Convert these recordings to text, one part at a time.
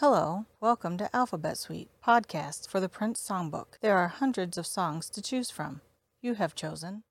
Hello, welcome to Alphabet Suite, podcast for the Prince Songbook. There are hundreds of songs to choose from. You have chosen.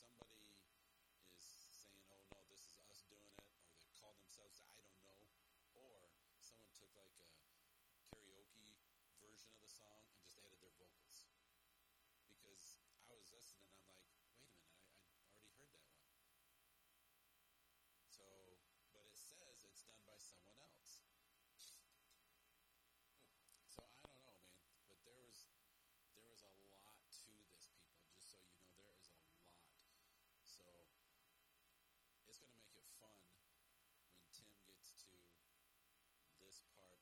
somebody is saying, "Oh no, this is us doing it," or they call themselves I don't know, or someone took like a karaoke version of the song fun when Tim gets to this part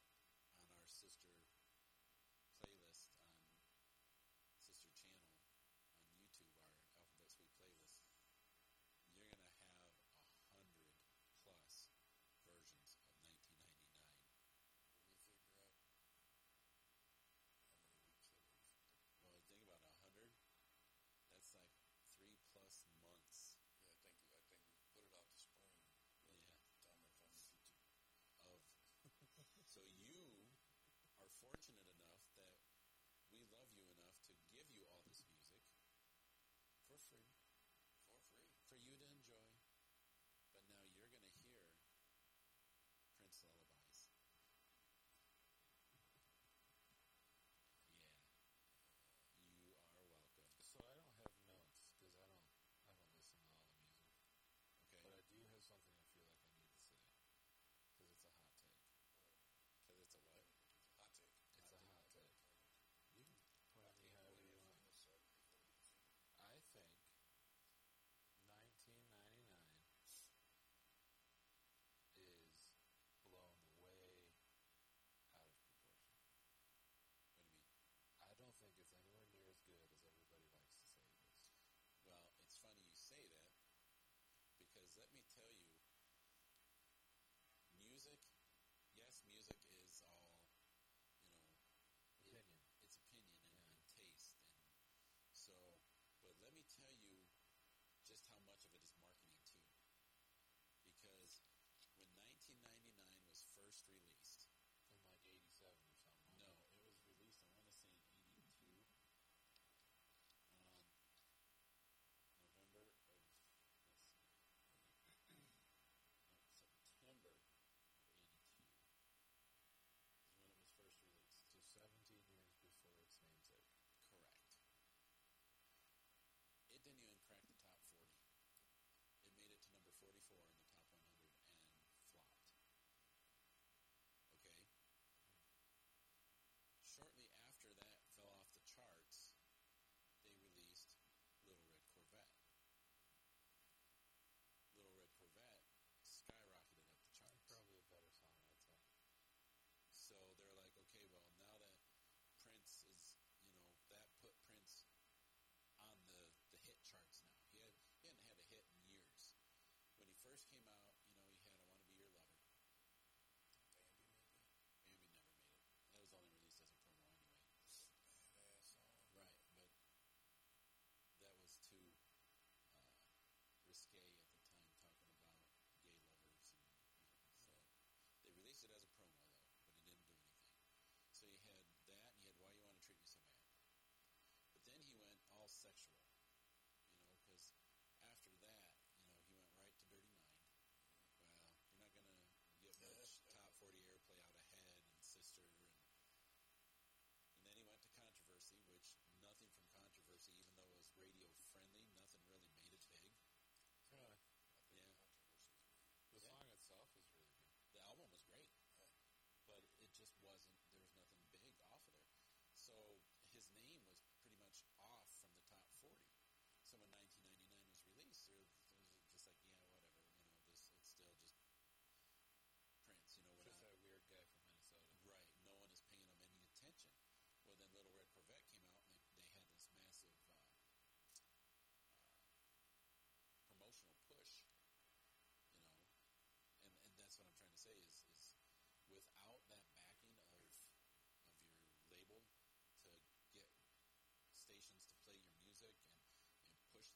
sexual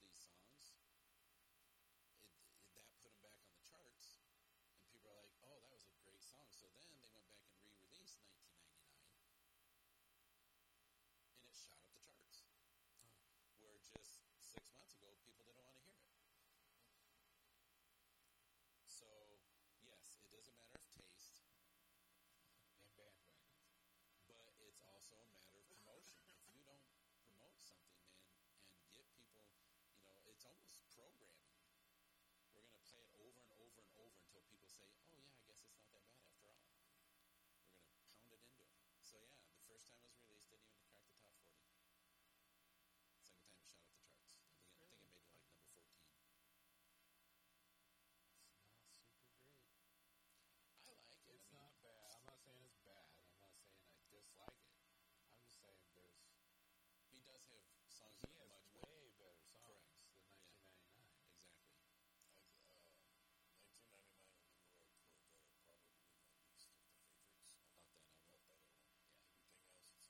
these songs, it, it, that put them back on the charts, and people are like, "Oh, that was a great song." So then they went back and re-released 1999, and it shot up the charts. Huh. Where just six months ago, people didn't want to hear it. So yes, it is a matter of taste and bandwagon, but it's also a matter say, "Oh yeah, guess it's not that bad after all." We're going to pound it into them. So yeah, the first time it was released, didn't even crack the top forty. Second time it shot up the charts. I think, I think it made like number fourteen. It's not super great. I like it. It's I mean, not bad. I'm not saying it's bad. I'm not saying I dislike it. I'm just saying there's he does have songs he that has are much way better songs Correct. than Yeah. 1999. Exactly. I, uh, 1999 and New World Corvette are probably my least of the favorites. I About that album. About that album. Yeah. Everything else, is,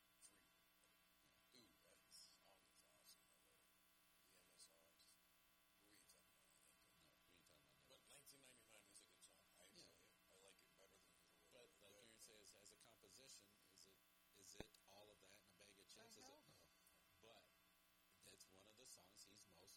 I'm just like free. Dude, that song is awesome. I love it. The MSR, just, who are you talking about? I like it. No, we ain't talking about that. But 1999 is a good song. I enjoy Yeah. it. I like it better than New World But like Corvette. Aaron says, as a composition, is it is it all of that in a bag of chips? Is hell it? no. But that's one of the songs he's most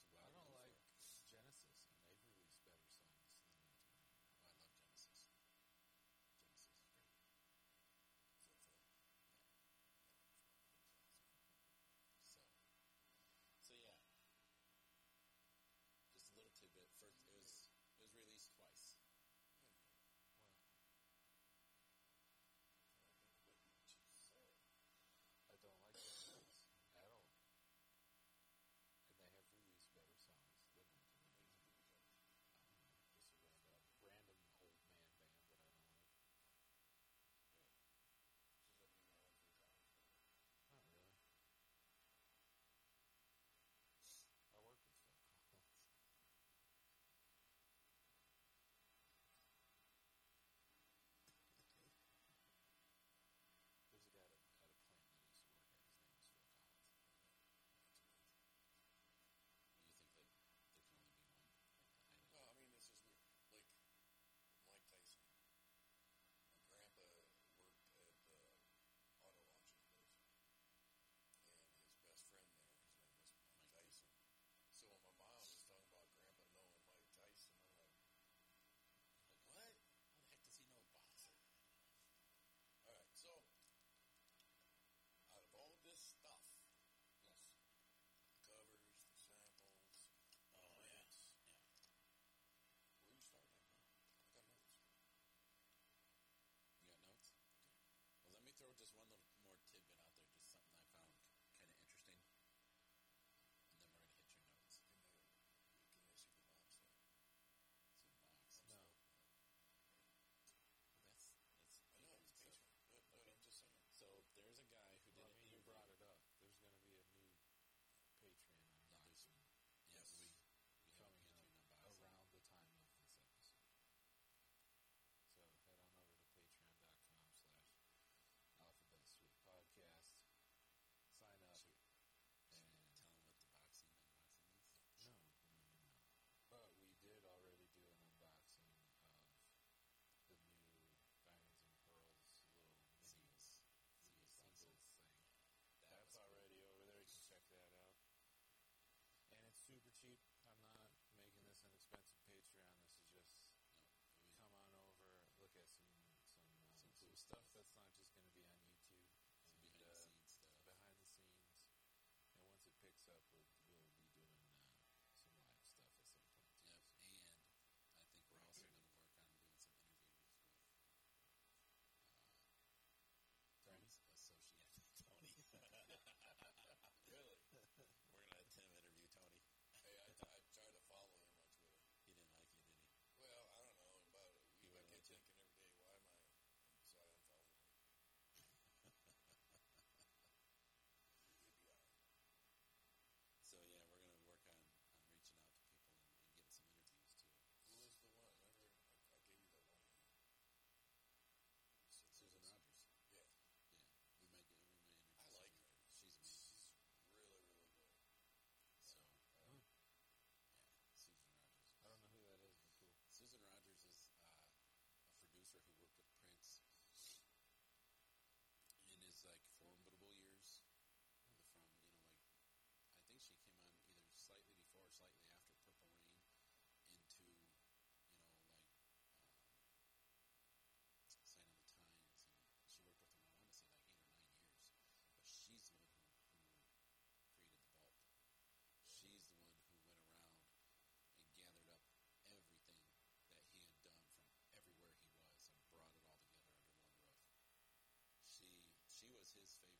was his favorite.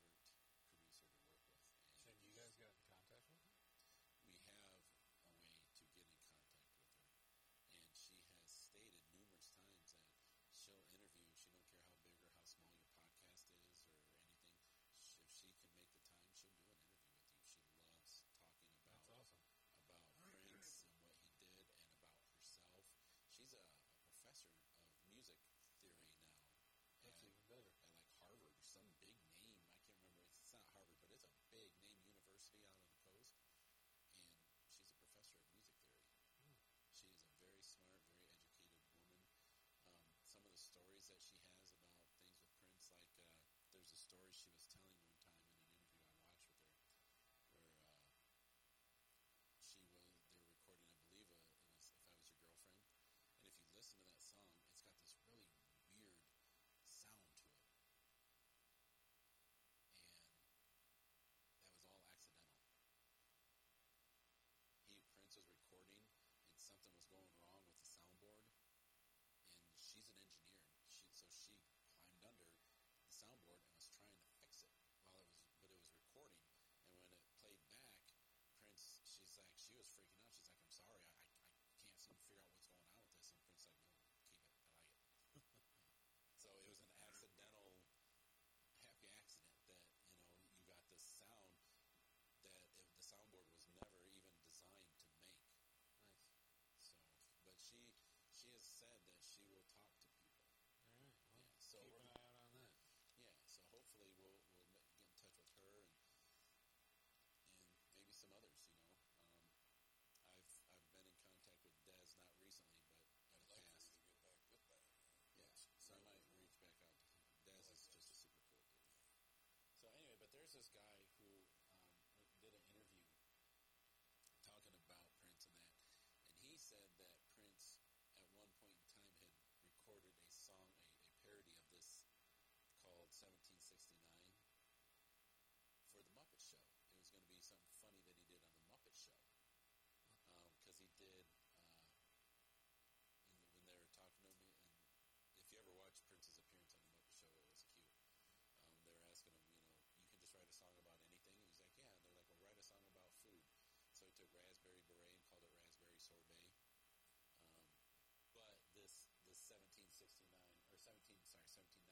she was telling one time in an interview I watched with her, where uh, she was they were recording, I believe, a, a, if I was your girlfriend, and if you listen to that song, it's got this really weird sound to it, and that was all accidental. He Prince was recording, and something was going wrong with the soundboard, and she's an engineer, she, so she climbed under the soundboard and she was freaking out. She's like, I'm sorry, I, I, I can't seem to figure out what's going on with this. And Prince's like, no, keep it. I like it. so it was an accidental, happy accident that, you know, you got this sound that it, the soundboard was never even designed to make. Nice. So, but she, she has said that she will talk to people. All right. Well, yeah, so we're 1769 or 17 sorry 1790.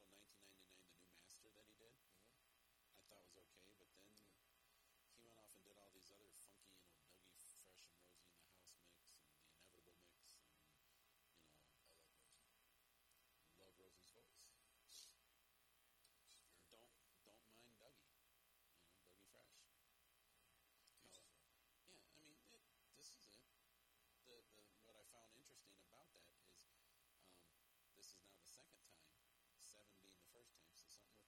until 19. seven being the first team, so something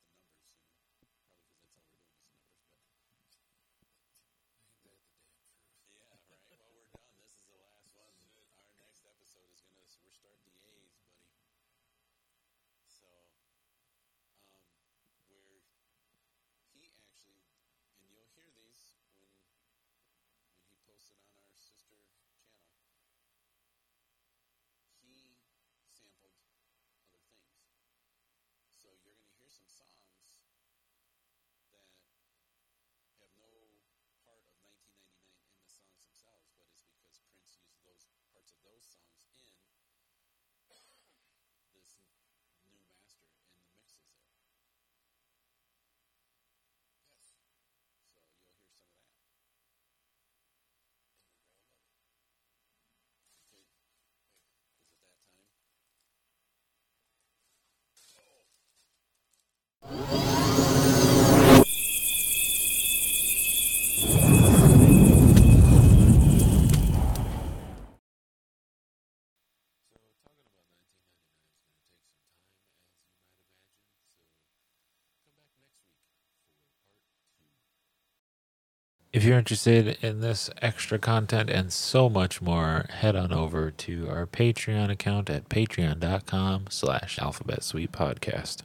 If you're interested in this extra content and so much more, head on over to our Patreon account at patreon.com slash alphabet suite podcast.